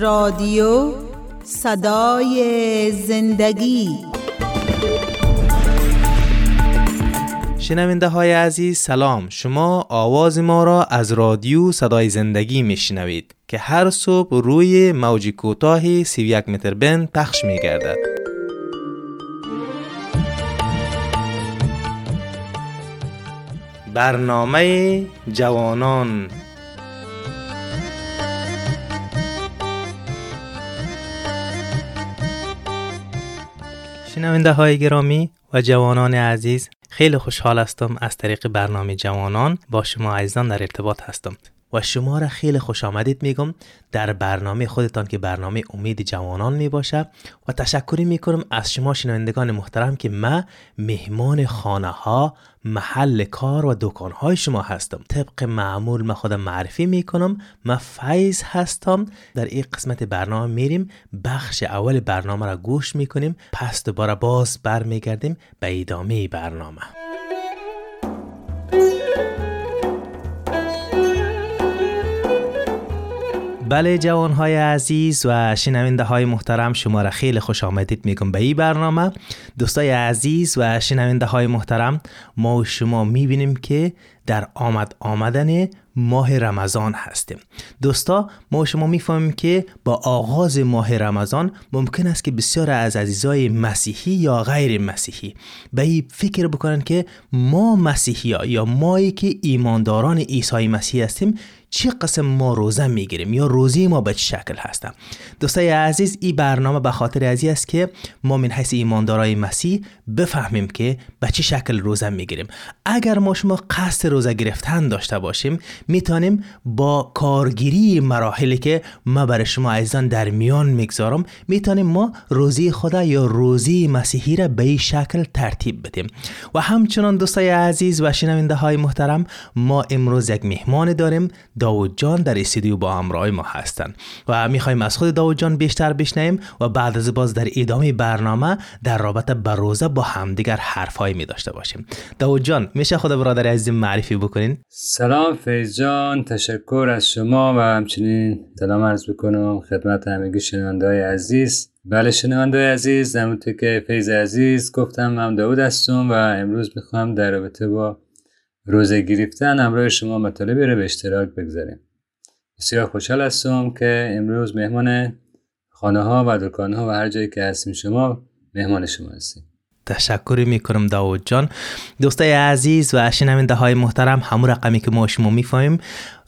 رادیو صدای زندگی شنونده های عزیز سلام شما آواز ما را از رادیو صدای زندگی میشنوید که هر صبح روی موج کوتاه 31 متر بند پخش می گردد. برنامه جوانان شنونده های گرامی و جوانان عزیز خیلی خوشحال هستم از طریق برنامه جوانان با شما عزیزان در ارتباط هستم. و شما را خیلی خوش آمدید میگم در برنامه خودتان که برنامه امید جوانان می باشه و تشکری می کنم از شما شنوندگان محترم که ما مهمان خانه ها محل کار و دکان های شما هستم. طبق معمول ما خودم معرفی می کنم ما فیض هستم. در این قسمت برنامه میریم بخش اول برنامه را گوش می کنیم پس دوباره باز برمیگردیم به ادامه برنامه. بله جوان های عزیز و شنونده های محترم شما را خیلی خوش آمدید میگم به این برنامه. دوستای عزیز و شنونده های محترم ما و شما می‌بینیم که در آمد آمدن ماه رمضان هستیم. دوستا ما شما می‌فهمیم که با آغاز ماه رمضان ممکن است که بسیار از عزیزای مسیحی یا غیر مسیحی به این فکر بکنن که ما مسیحی ها یا مایی که ایمانداران عیسی مسیح هستیم چه قسم ما روزه می‌گیریم یا روزی ما به چه شکل هستم؟ دوستای عزیز این برنامه به خاطر ازی است که ما من حیث ایماندارای مسیح بفهمیم که به چه شکل روزه می‌گیریم. اگر ما شما قصد روزه گرفتن داشته باشیم می‌تونیم با کارگیری مراحلی که ما برای شما عزیزان در میان می‌گذارم می‌تونیم ما روزی خدا یا روزی مسیحی را به این شکل ترتیب بدیم. و همچنان دوستای عزیز و شنونده های محترم ما امروز یک مهمان داریم داود جان در استودیو با همراه ما هستند و می‌خوایم از خود داود جان بیشتر بشنویم و بعد از باز در ادامه برنامه در رابطه با روزه با همدیگر حرفهایی می داشته باشیم. داود جان میشه خود برادر عزیز معرفی بکنین؟ سلام فیض جان تشکر از شما و همچنین سلام عرض بکنم خدمت همگی شنونده عزیز. بله شنونده عزیز همونطور که فیض عزیز گفتم من داود هستم و امروز می‌خوام در رابطه با روزه گرفتن همراه شما مطالبی رو به اشتراک بگذاریم. بسیار خوشحال هستم که امروز مهمان خانه ها و دکان ها و هر جایی که هستیم شما مهمان شما هستیم. تشکری می‌کنم داود جان. دوستای عزیز و شنونده های محترم همون رقمی که ما شما می‌فهمیم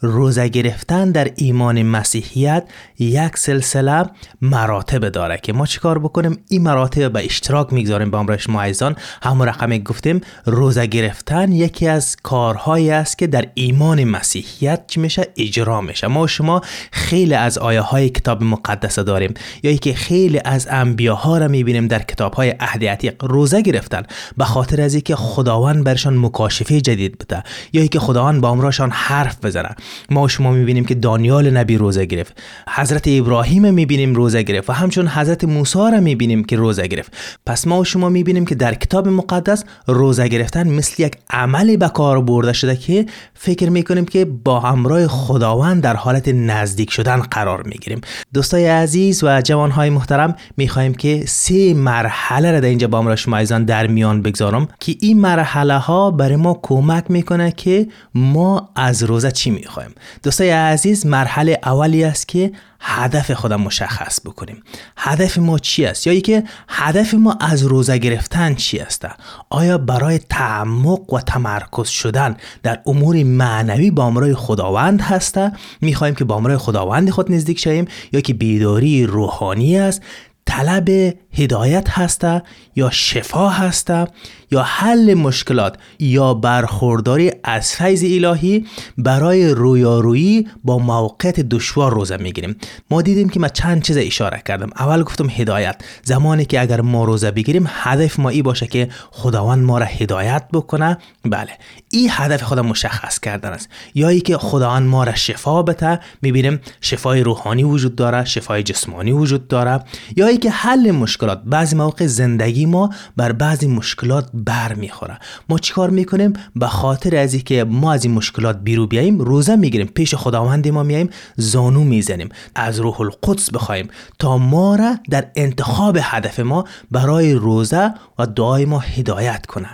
روزه گرفتن در ایمان مسیحیت یک سلسله مراتب داره که ما چیکار بکنیم؟ این مراتب به اشتراک می‌گذاریم با امرای شما عزیزان. همون رقمی گفتیم روزه گرفتن یکی از کارهایی است که در ایمان مسیحیت چی میشه؟ اجرا میشه. ما شما خیلی از آیه های کتاب مقدس داریم. یا که خیلی از انبیاها را می‌بینیم در کتاب های عهد عتیق روزه گرفتن به خاطر از اینکه خداوند برشان مکاشفه جدید بده یا که خداوند با امراشان حرف بزنه. ما شما می‌بینیم که دانیال نبی روزه گرفت. حضرت ابراهیم می‌بینیم روزه گرفت و همچون حضرت موسی را می‌بینیم که روزه گرفت. پس ما شما می‌بینیم که در کتاب مقدس روزه گرفتن مثل یک عملی به کار برده شده که فکر می‌کنیم که با همراه خداوند در حالت نزدیک شدن قرار می‌گیریم. دوستای عزیز و جوانهای محترم می‌خواهیم که سه مرحله را در اینجا با همراه شما ایزان در میان بگذارم که این مرحله ها برای ما کمک می‌کنه که ما از روزه چی می‌خوایم. دوستای عزیز مرحله اولی است که هدف خودم مشخص بکنیم. هدف ما چی است؟ یا که هدف ما از روزه گرفتن چی است؟ آیا برای تعمق و تمرکز شدن در امور معنوی با امرای خداوند هسته می‌خواهیم که با امرای خداوند خود نزدیک شویم یا که بیداری روحانی است؟ طلب هدایت هسته یا شفا هسته یا حل مشکلات یا برخورداری از فیض الهی برای رویارویی با موقعیت دشوار روزه می‌گیریم. ما دیدیم که ما چند چیز اشاره کردم. اول گفتم هدایت. زمانی که اگر ما روزه بگیریم هدف ما ای باشه که خداوند ما را هدایت بکنه. بله. این هدف خدا مشخص کردن است. یا ای که خداوند ما را شفا بده. می‌بینیم شفای روحانی وجود داره شفای جسمانی وجود داره. یا ای که حل مشکلات. بعضی مواقع زندگی ما بر بعضی مشکلات بر می‌خوره ما چیکار می‌کنیم؟ به خاطر از که ما از این مشکلات بیرو بیاییم روزه می‌گیریم پیش خداوند ما میاییم زانو می‌زنیم از روح القدس بخوایم تا ما را در انتخاب هدف ما برای روزه و دعای ما هدایت کنه.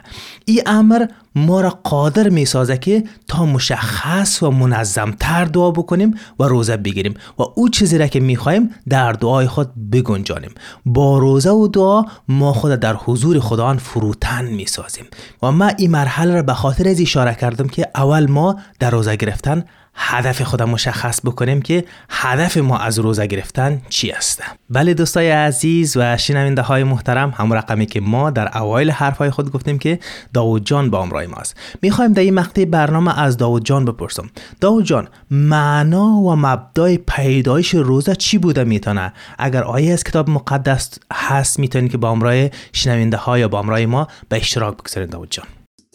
این امر ما را قادر می سازه که تا مشخص و منظم تر دعا بکنیم و روزه بگیریم و او چیزی را که می خواهیم در دعای خود بگنجانیم. با روزه و دعا ما خود در حضور خداوند فروتن می سازیم و من این مرحله را به خاطر از اشاره کردم که اول ما در روزه گرفتن هدف خودم مشخص بکنیم که هدف ما از روزه گرفتن چی است. بله دوستای عزیز و شنونده های محترم هم رقمی که ما در اوایل حرف های خود گفتیم که داوود جان با امرای ماست. می‌خوایم در این مقطع برنامه از داوود جان بپرسم. داوود جان معنا و مبدای پیدایش روزه چی بوده می‌تونه؟ اگر آیه از کتاب مقدس هست می‌تونید که با امرای شنونده های یا با امرای ما به اشتراک بگذارید داوود جان.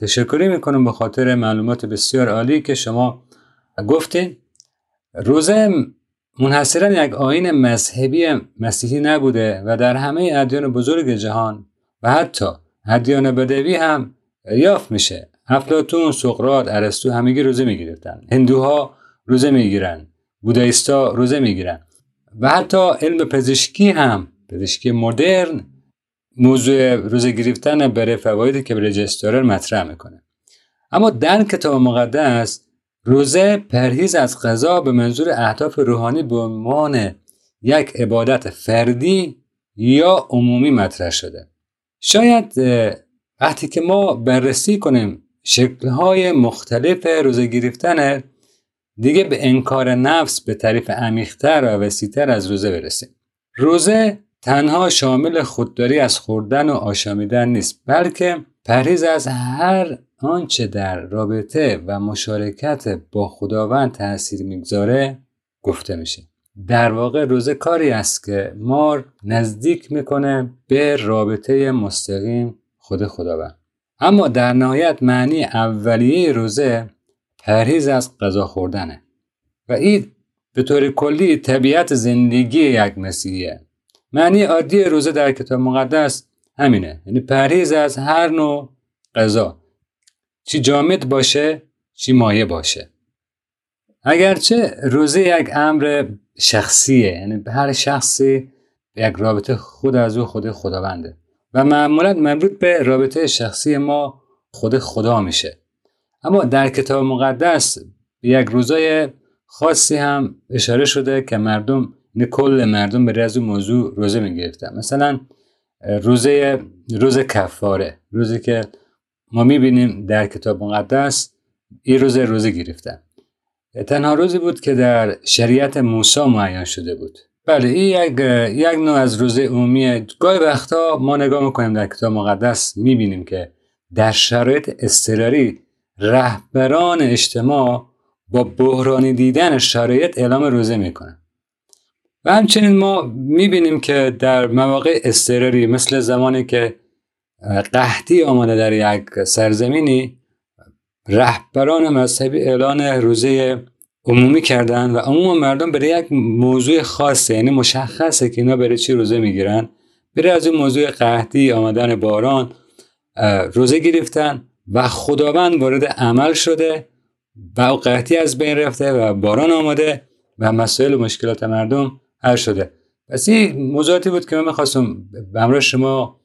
تشکری می‌کنم به خاطر معلومات بسیار عالی که شما گفتین روزه منحصرا یک آین مذهبی مسیحی نبوده و در همه ادیان بزرگ جهان و حتی ادیان بدوی هم یافت میشه. افلاتون، سقراط، ارسطو همگی روزه می‌گرفتن. هندوها روزه می‌گیرن. بودایستا روزه می‌گیرن. و حتی علم پزشکی هم پزشکی مدرن موضوع روزه گرفتن برای فوایدی که رجسترار مطرح می‌کنه. اما در کتاب مقدس روزه پرهیز از غذا به منظور اهداف روحانی به عنوان یک عبادت فردی یا عمومی مطرح شده. شاید وقتی که ما بررسی کنیم شکلهای مختلف روزه گرفتن دیگه به انکار نفس به طریف عمیقتر و وسیعتر از روزه برسیم. روزه تنها شامل خودداری از خوردن و آشامیدن نیست بلکه پرهیز از هر آنچه در رابطه و مشارکت با خداوند تاثیر می‌گذاره گفته میشه. در واقع روزه کاری است که ما نزدیک می‌کنه به رابطه مستقیم خود خداوند. اما در نهایت معنی اولیه روزه پرهیز از غذا خوردنه. و این به طور کلی طبیعت زندگی یک مسیحیه. معنی عادی روزه در کتاب مقدس همینه. یعنی پرهیز از هر نوع غذا. چی جامد باشه چی مایه باشه. اگرچه روزه یک امر شخصیه یعنی هر شخصی یک رابطه خود از او خود خداونده. و معمولا مربوط به رابطه شخصی ما خود خدا میشه. اما در کتاب مقدس یک روزای خاصی هم اشاره شده که مردم یعنی کل مردم به از موضوع روزه می‌گرفتن. مثلا روزه روز کفاره روزی که ما می‌بینیم در کتاب مقدس این روز روزه گرفتن. تنها روزی بود که در شریعت موسی معین شده بود. بله این یک, یک نوع از روزه عمومیه گاهی وقتا ما نگاه می‌کنیم در کتاب مقدس می‌بینیم که در شرایط اضطراری رهبران اجتماع با بحرانی دیدن شرایط اعلام روزه می‌کنن. و همچنین ما می‌بینیم که در مواقع اضطراری مثل زمانی که قحطی آمده در یک سرزمینی. رهبران مذهبی اعلان روزه عمومی کردن و عموم مردم برای یک موضوع خاصه یعنی مشخصه که اینا برای چی روزه می‌گیرن. برای از این موضوع قحطی آمدن باران روزه گرفتن و خداوند وارد عمل شده و قحطی از بین رفته و باران آمده و مسائل و مشکلات مردم حل شده. پس این موضوعاتی بود که من می‌خواستم به شما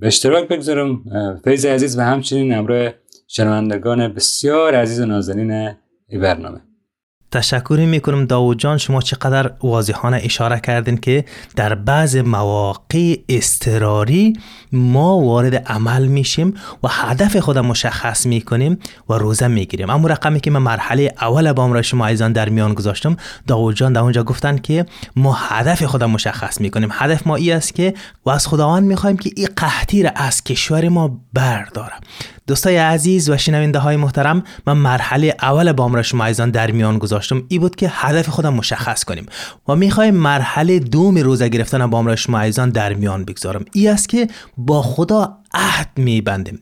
به اشتراک بگذارم فیض عزیز و همچنین امروه شنوندگان بسیار عزیز و نازنین این برنامه. تشکری می‌کنم داوود جان شما چقدر واضحانه اشاره کردین که در بعض مواقع استراری ما وارد عمل میشیم و هدف خود مشخص می‌کنیم و روزه می‌گیریم. اما رقمی که من مرحله اول با امرای شما ایزان در میان گذاشتم داوود جان در اونجا گفتن که ما هدف خود مشخص می‌کنیم. هدف ما ای است که و از خداوند می‌خوایم که این قحطی را از کشور ما برداره دوستای عزیز و شنونده های محترم من مرحله اول با را شما ایزان در میان گذاشتم. ای بود که هدف خودم مشخص کنیم و می‌خوایم مرحله دوم روزه گرفتن با را شما ایزان در میان بگذارم. ای است که با خدا عهد میبندیم.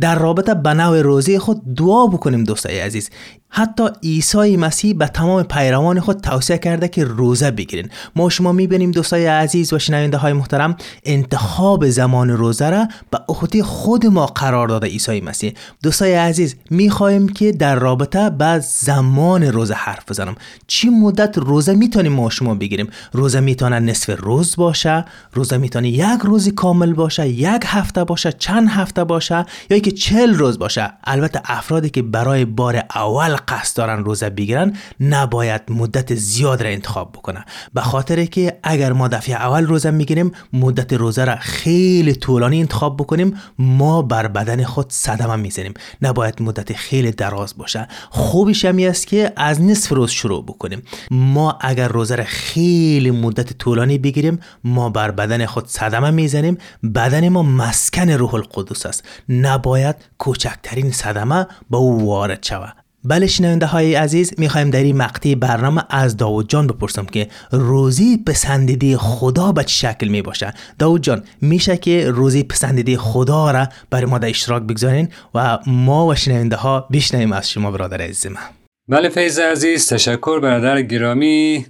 در رابطه به نوع روزه خود دعا بکنیم دوستای عزیز. حتی عیسی مسیح به تمام پیروان خود توصیه کرده که روزه بگیرین. ما شما می‌بینیم دوستای عزیز و شنونده های محترم انتخاب زمان روزه را به عهده خود ما قرار داده عیسی مسیح. دوستای عزیز می‌خواهیم که در رابطه به زمان روزه حرف بزنم. چی مدت روزه می‌تونیم ما شما بگیریم؟ روزه می‌تونه نصف روز باشه روزه می‌تونه یک روزی کامل باشه یک هفته باشه چند هفته باشه یا که چل روز باشه. البته افرادی که برای بار اول قصد دارن روزه بگیرن نباید مدت زیاد را انتخاب بکنه به خاطر که اگر ما دفعه اول روزه می‌گیریم مدت روزه را خیلی طولانی انتخاب بکنیم ما بر بدن خود صدمه می‌زنیم. نباید مدت خیلی دراز باشه. خوبش همی است که از نصف روز شروع بکنیم. ما اگر روزه را خیلی مدت طولانی بگیریم ما بر بدن خود صدمه می‌زنیم. بدن ما مسکن روح القدس است. نباید کوچکترین صدمه به او وارد شود. بله شنونده های عزیز می‌خوایم در این مقطع برنامه از داود جان بپرسم که روزی پسندیده خدا به چه شکل می باشه داود جان میشه که روزی پسندیده خدا را برای ما در اشتراک بگذارین و ما و شنونده ها بشنویم از شما برادر عزیز من. بله فیض عزیز تشکر برادر گرامی.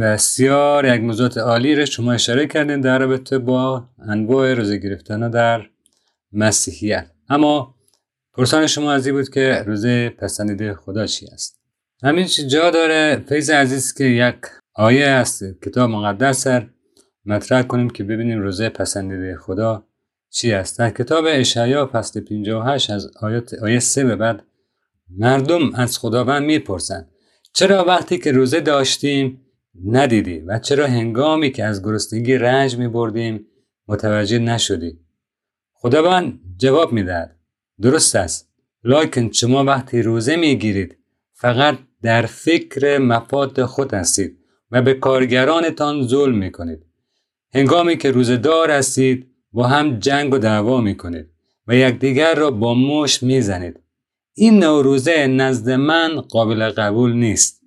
بسیار یک موضوع عالی را شما اشاره کردین در رابطه با انواع روزه گرفتن در مسیحیت. اما پرسان شما از بود که روزه پسندیده خدا چی است؟ همین جا داره. فیض عزیز که یک آیه است کتاب مقدس سر. مطرح کنیم که ببینیم روزه پسندیده خدا چی است. در کتاب اشعیا فصل 58 از آیات آیه 3 به بعد مردم از خداوند می‌پرسند چرا وقتی که روزه داشتیم ندیدی و چرا هنگامی که از گرسنگی رنج می بردیم متوجه نشدی؟ خداوند جواب می‌دهد. درست است. لکن شما وقتی روزه می‌گیرید فقط در فکر مفاد خود هستید و به کارگرانتان ظلم می‌کنید. هنگامی که روزه دار هستید با هم جنگ و دعوا می‌کنید و یکدیگر را با مش می‌زنید. این نوع روزه نزد من قابل قبول نیست.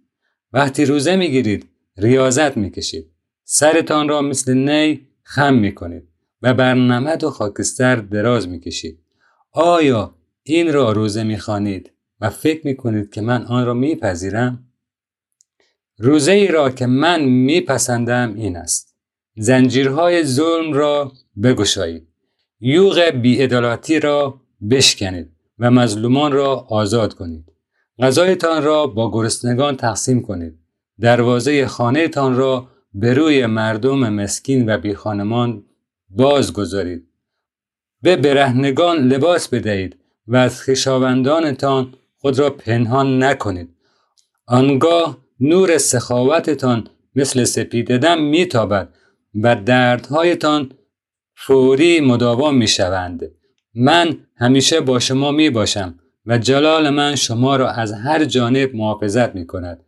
وقتی روزه می‌گیرید ریاضت می‌کشید. سرتان را مثل نی خم می‌کنید و بر نمد و خاکستر دراز می‌کشید. آیا این را روزه می‌خوانید و فکر می‌کنید که من آن را میپذیرم؟ روزه ای را که من میپسندم این است. زنجیرهای ظلم را بگشایید. یوغ بیعدالتی را بشکنید و مظلومان را آزاد کنید. غذایتان را با گرسنگان تقسیم کنید. دروازه خانهتان را به روی مردم مسکین و بیخانمان باز گذارید به برهنگان لباس بدهید و از خشاوندانتان خود را پنهان نکنید آنگاه نور سخاوتتان مثل سپیددم میتابد و دردهایتان فوری مداوم می‌شوند من همیشه با شما می باشم و جلال من شما را از هر جانب محافظت می کند.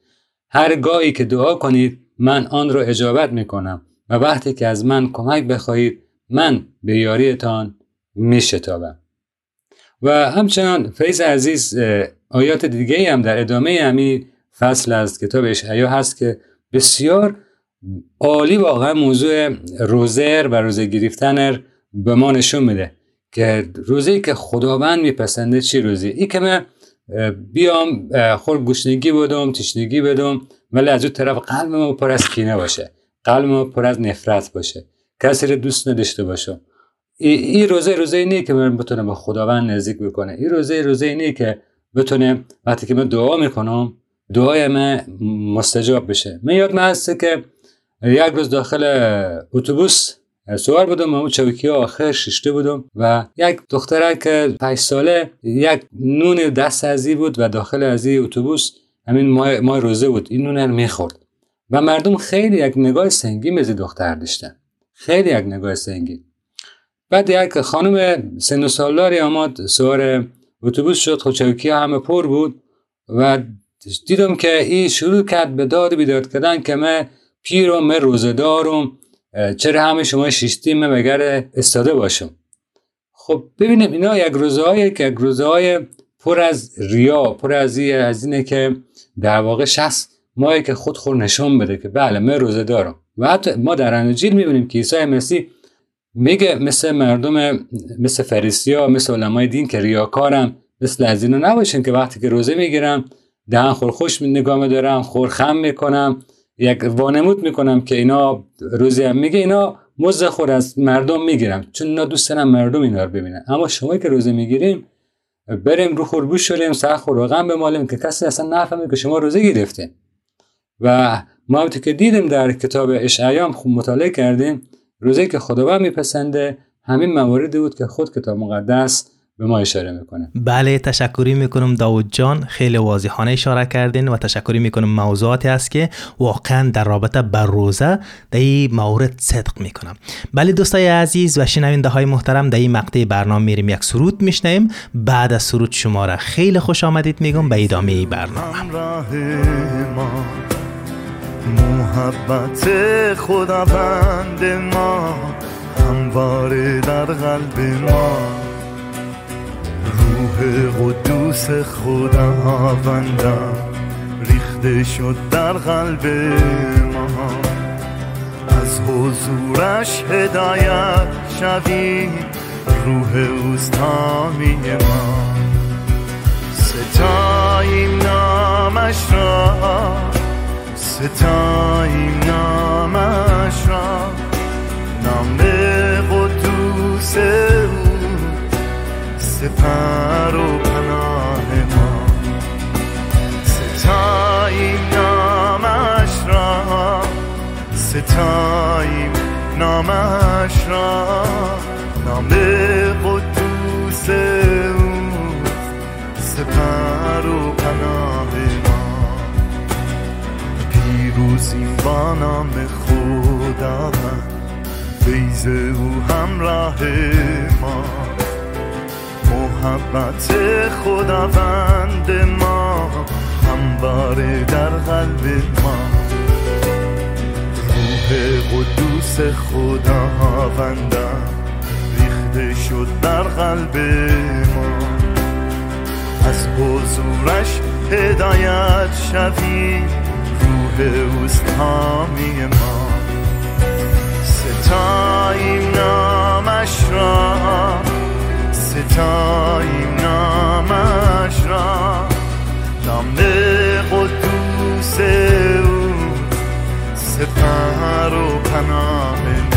هر گاهی که دعا کنید من آن را اجابت می کنم و وقتی که از من کمک بخواهید من به یاریتان می شتابم. و همچنان فیض عزیز آیات دیگه هم در ادامه همین فصل از کتاب اشعیا هست که بسیار عالی واقعا موضوع روزر و روزه گرفتن به ما نشون میده که روزی که خداوند میپسنده چی روزی ای که من بیام خور گوشنگی بدم تشنگی بدم ولی از اون طرف قلب ما پر از کینه باشه قلب ما پر از نفرت باشه کسی رو دوست نداشته باشه این روزه روزه اینه که من بتونه به خداوند نزدیک بکنه این روزه روزه اینه که بتونه وقتی که من دعا می‌کنم دعای من مستجاب بشه. من یاد من هسته که یک روز داخل اتوبوس سوار بودم اون چوکی آخر ششته بودم و یک دختره که پنج ساله یک نون دست ازی بود و داخل ازی اتوبوس همین ماه روزه بود. این نون می‌خورد. و مردم خیلی یک نگاه سنگین به دختر داشتن. خیلی یک نگاه سنگین. بعد یک خانم سن و سالداری آمد سوار اتوبوس شد. خود چوکی همه پر بود و دیدم که این شروع کرد به داد بیداد کردن که من پیرم من روزدارم چرا همه شما شیشتی من مگر استاده باشم؟ خب ببینیم اینا یک روزه که یک روزه پر از ریا پر از از اینه که در واقع شخص ما که خود خور نشون بده که بله من روزه دارم و حتی ما در انجیل می‌بینیم که عیسی مسیح میگه مثل مردم مثل فریسیا مثل علمای دین که ریاکارم مثل از اینو نباشین که وقتی که روزه می‌گیرم دهن خورخوش نگاه میدارم خورخم می‌کنم یک وانمود می‌کنم که اینا روزی هم میگه اینا مزد خور از مردم می‌گیرم چون اینا دوست دارم مردم اینا رو ببینن. اما شما که روزه می‌گیریم بریم رو خوربوش شدیم سر خور غم بمالیم که کسی اصلا نفهمه که شما روزه گرفته و ما که دیدیم در کتاب خوب مطالعه کردیم روزه که خداوند میپسنده همین مواردی بود که خود کتاب مقدس به ما اشاره می‌کنه. بله تشکری می‌کنم داود جان. خیلی واضحانه اشاره کردین و تشکری می‌کنم موضوعاتی است که واقعا در رابطه بر روزه در این مورد صدق می‌کنم. بله دوستای عزیز و شنونده های محترم در این مقطع برنامه میریم. یک سرود میشنیم بعد از سرود شما را خیلی خوش آمدید میگم. به ادامه برنامه. محبت خداوند ما همواره در قلب ما. روح قدوس خداوندم ریخته شد در قلب ما. از حضورش هدایت شوی روح اوستامی ما. ستاییم نامش را. ستاییم نامش را. نام قدوس او. سپر و پناه ما. ستاییم نامش را. ستاییم نامش را. نام قدوس او. سپر و پناه ما. پیروزیم با نام خداوند فیض او همراه ما. محبت خداوند ما. همواره در قلب ما. روح قدوس خداوندم ریخته شد در قلب ما. از حضورش هدایت شوی روح اوست حامی ما. ستاییم نامش را. ستاییم نامش را. نام قدوس او. سپر و پناه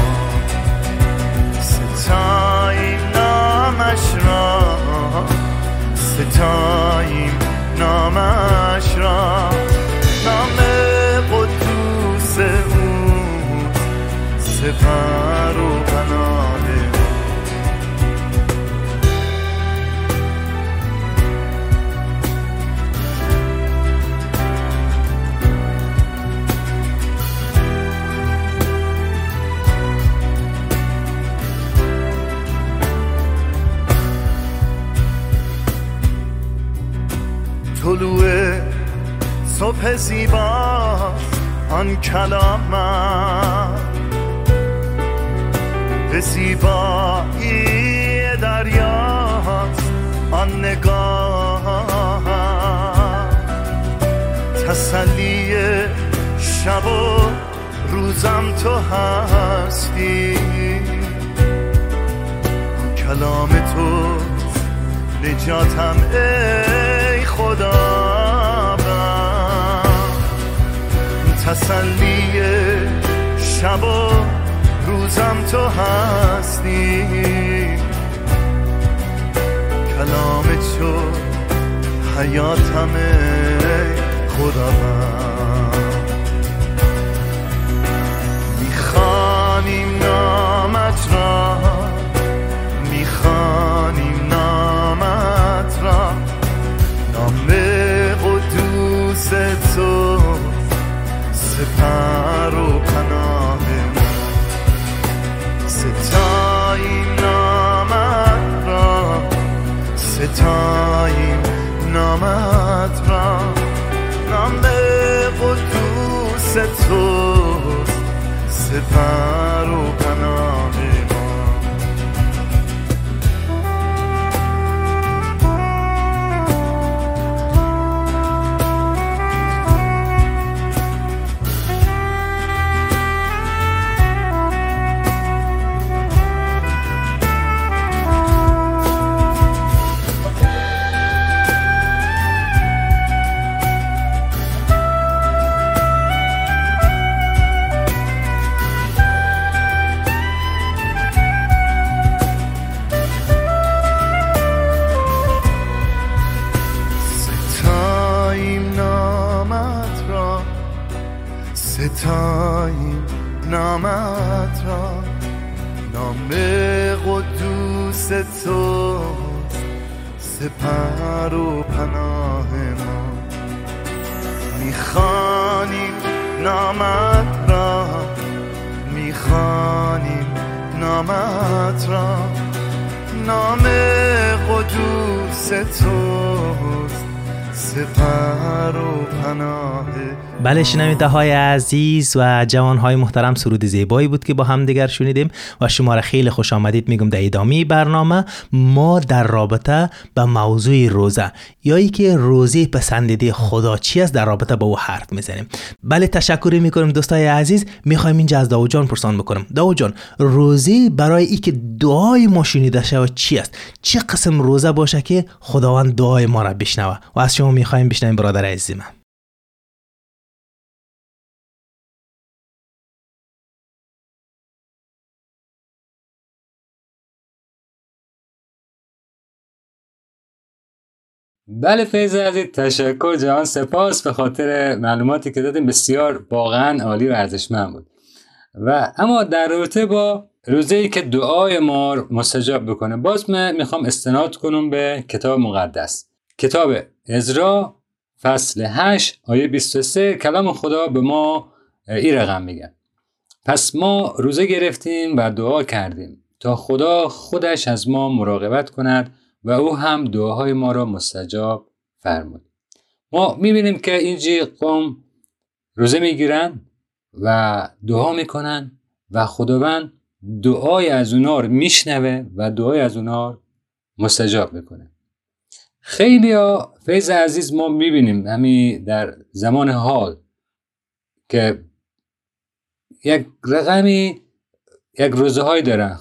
سپر و پناه. طلوع صبح زیبا آن کلامم به زیبایی دریاست آن نگاه. تسلی شب و روزم تو هستی. کلام تو نجاتم ای خدا تسلی شب و روزم تو هستی. کلام تو حیاتم خدا می‌خوانیم نامت را می‌خوانیم نامت را. نام قدوس تو سپر و ستاییم نامت را ستاییم نامت را. نام قدوس تو سپر و توست سپر و پناه ما. می‌خوانیم نامت را. می‌خوانیم نامت را. نام قدوس توست سپر و پناه بله شنونده های عزیز و جوان های محترم سرود زیبایی بود که با هم دیگر شنیدیم و شما را خیلی خوش آمدید میگم در ادامه برنامه. ما در رابطه به موضوع روزه یا ای که روزه پسندیده خدا چی است در رابطه با او حرف می‌زنیم. بله تشکری می‌کنیم دوستای عزیز. می‌خوایم اینجا از داو جان پرسان بکنم. داو جان روزه برای ای که دعای ما شنیده شود چی است؟ چه قسم روزه باشه که خداوند دعای ما را بشنوه؟ و از شما می‌خوایم بشنویم برادر عزیزم بله فیض عزیز تشکر جهان سپاس به خاطر معلوماتی که دادیم. بسیار واقعا عالی و ارزشمند بود. و اما در رابطه با روزه که دعای ما مستجاب بکنه باز من می‌خوام استناد کنم به کتاب مقدس. کتاب ازرا فصل 8 آیه 23 کلام خدا به ما این رقم میگه. پس ما روزه گرفتیم و دعا کردیم تا خدا خودش از ما مراقبت کند و او هم دعاهای ما را مستجاب فرمود. ما می‌بینیم که اینجی قوم روزه می‌گیرن و دعا می‌کنن و خداوند دعای از اونا رو میشنوه و دعای از اونا مستجاب می‌کنه. خیلی ها فیض عزیز ما می‌بینیم همین در زمان حال که یک رقمی یک روزه های دارن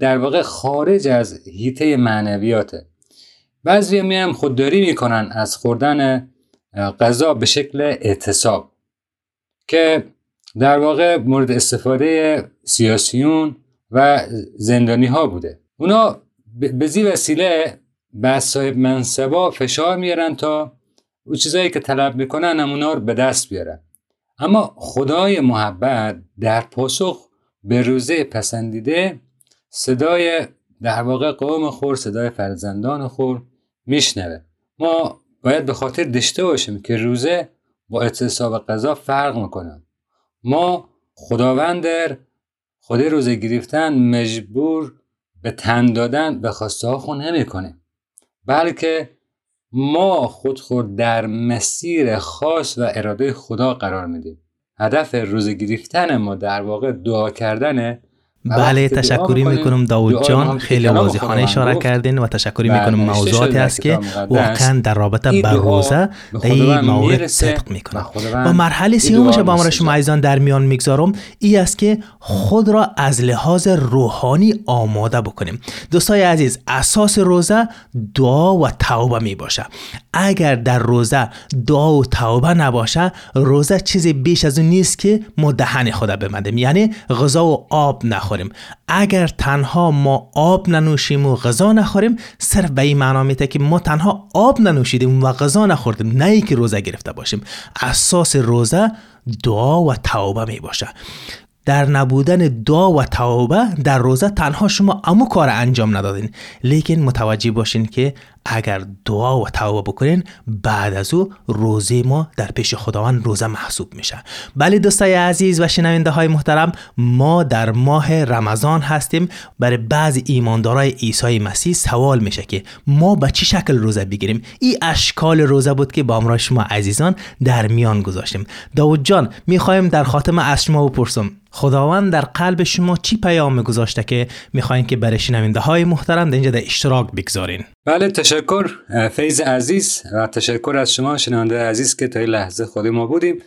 در واقع خارج از هیته معنویاته. بعضی هم خودداری می‌کنن از خوردن غذا به شکل اعتصاب. که در واقع مورد استفاده سیاسیون و زندانی ها بوده. اونا به زی وسیله به صاحب منصبا فشار میارن تا او چیزایی که طلب می‌کنن همونا رو به دست بیارن. اما خدای محبت در پاسخ به روزه پسندیده صدای در واقع قوم خور صدای فرزندان خور میشنوه. ما باید به خاطر داشته باشیم که روزه با اعتصاب قضا فرق می‌کنه. ما خداوند در خود روزه گرفتن مجبور به تن دادن به خواسته ها خود نمی‌کنه. بلکه ما خود خود در مسیر خاص و اراده خدا قرار میدیم. هدف روزه گرفتن ما در واقع دعا کردنه بله تشکری می‌کنم داود جان خیلی واضحانه اشاره کردین و تشکری می‌کنم موضوعاتی است که واقعا در رابطه به روزه در این مورد صدق می‌کنم. و مرحله سیومش با ما شما عزیزان در میان می‌گذارم ای است که خود را از لحاظ روحانی آماده بکنیم. دوستای عزیز اساس روزه دعا و توبه می باشه اگر در روزه دعا و توبه نباشه روزه چیزی بیش از اون نیست که ما دهن خدا بمندیم یعنی غذا و آب نخوریم. اگر تنها ما آب ننوشیم و غذا نخوریم صرف به این معنا میته که ما تنها آب ننوشیدیم و غذا نخوردیم نه که روزه گرفته باشیم. اساس روزه دعا و توبه می باشه در نبودن دعا و توبه در روزه تنها شما امو کار انجام ندادین. لیکن متوجه باشین که اگر دعا و توبه بکنین بعد از او روزه ما در پیش خداوند روزه محسوب میشه. بله دوستای عزیز و شنونده های محترم ما در ماه رمضان هستیم. برای بعضی ایماندارای عیسی مسیح سوال میشه که ما به چه شکل روزه بگیریم؟ این اشکال روزه بود که با امرای شما عزیزان در میان گذاشتیم. داود جان می‌خوایم در خاتمه از شما بپرسم. خداوند در قلب شما چی پیام گذاشته که می‌خواین که برای شنونده های محترم در اینجا در اشتراک بگذارین؟ بله فیض عزیز و تشکر از شما شنونده عزیز که تا این لحظه خود ما بودیم.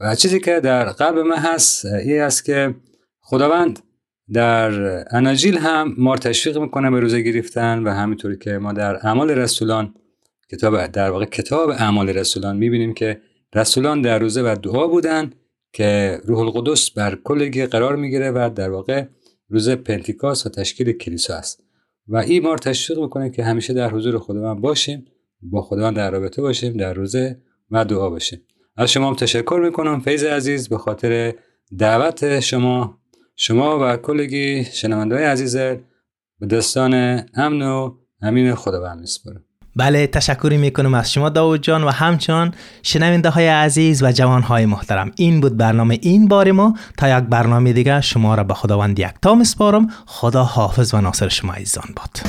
و چیزی که در قلب من هست این است که خداوند در اناجیل هم ما تشویق می‌کنه به روزه گرفتن و همینطوری که ما در اعمال رسولان کتاب در واقع کتاب اعمال رسولان می‌بینیم که رسولان در روزه و دعا بودن که روح القدس بر کلگی قرار می‌گیره و در واقع روز پنتیکاس و تشکیل کلیسا است. و این ما تشویق می‌کنه که همیشه در حضور خداوند باشیم با خداوند در رابطه باشیم در روزه و دعا باشیم. از شما هم تشکر می‌کنم فیض عزیز به خاطر دعوت شما. شما و کلگی شنونده عزیز به دستان امن و امین خداوند میسپارم. بله تشکری می‌کنم از شما داود جان و همچنان شنونده های عزیز و جوان های محترم. این بود برنامه این بار ما. تا یک برنامه دیگه شما را به خداوند یک تا میسپارم خدا حافظ و ناصر شما عزیزان باد.